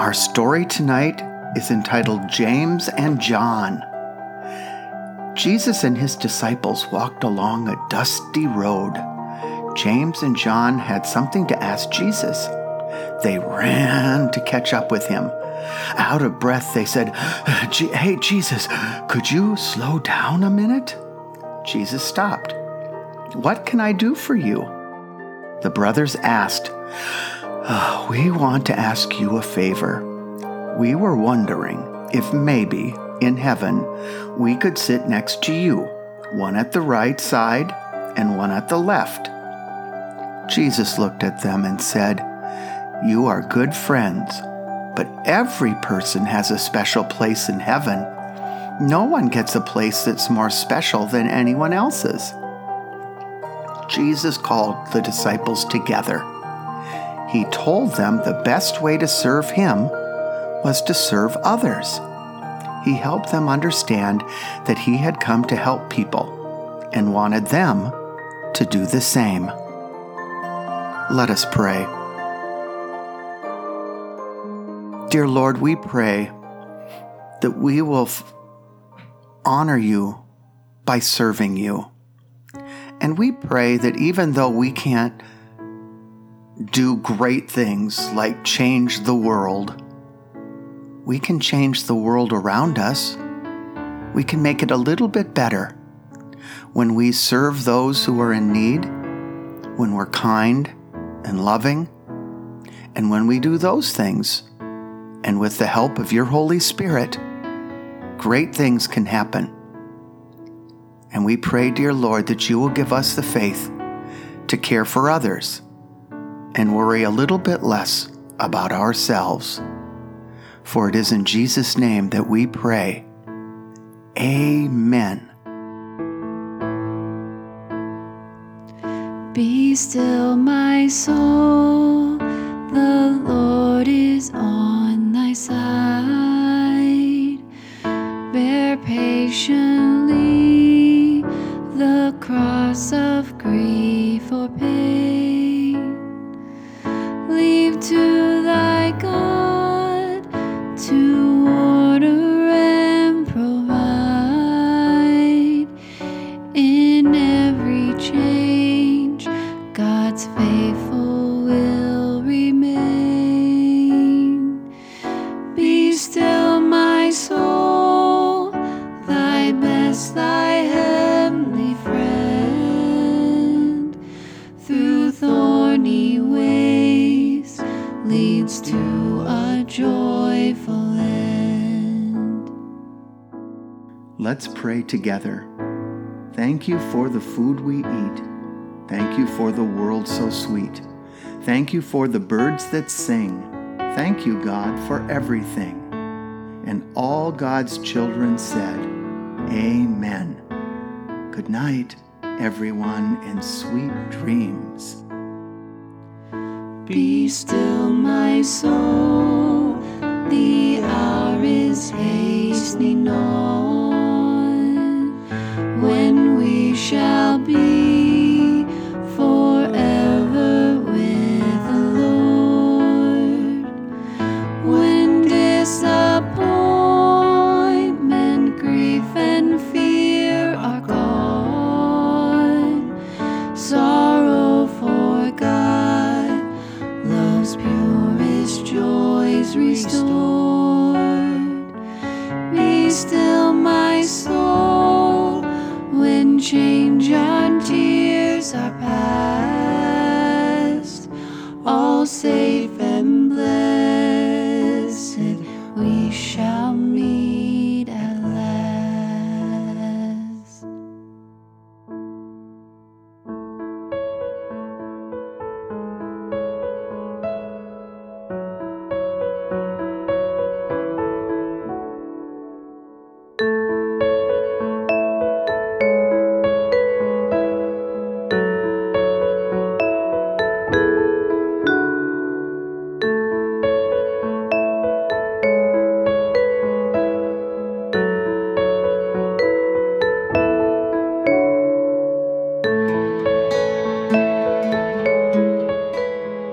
Our story tonight is entitled James and John. Jesus and his disciples walked along a dusty road. James and John had something to ask Jesus. They ran to catch up with him. Out of breath, they said, Hey, Jesus, could you slow down a minute? Jesus stopped. What can I do for you? The brothers asked, oh, We want to ask you a favor. We were wondering if maybe in heaven we could sit next to you, one at the right side and one at the left. Jesus looked at them and said, You are good friends but every person has a special place in heaven. No one gets a place that's more special than anyone else's. Jesus called the disciples together. He told them the best way to serve Him was to serve others. He helped them understand that He had come to help people and wanted them to do the same. Let us pray. Dear Lord, we pray that we will f- honor you by serving you. And we pray that even though we can't do great things like change the world, we can change the world around us. We can make it a little bit better when we serve those who are in need, when we're kind and loving, and when we do those things and with the help of your Holy Spirit, great things can happen. And we pray, dear Lord, that you will give us the faith to care for others and worry a little bit less about ourselves. For it is in Jesus' name that we pray. Amen. Be still, my soul, will remain. Be still, my soul, thy best, thy heavenly friend. Through thorny ways leads to a joyful. Let's pray together. Thank you for the food we eat Thank you for the world so sweet. Thank you for the birds that sing. Thank you, God, for everything. And all God's children said, Amen. Good night, everyone, and sweet dreams. Be still, my soul, the hour is hastening on when we shall safe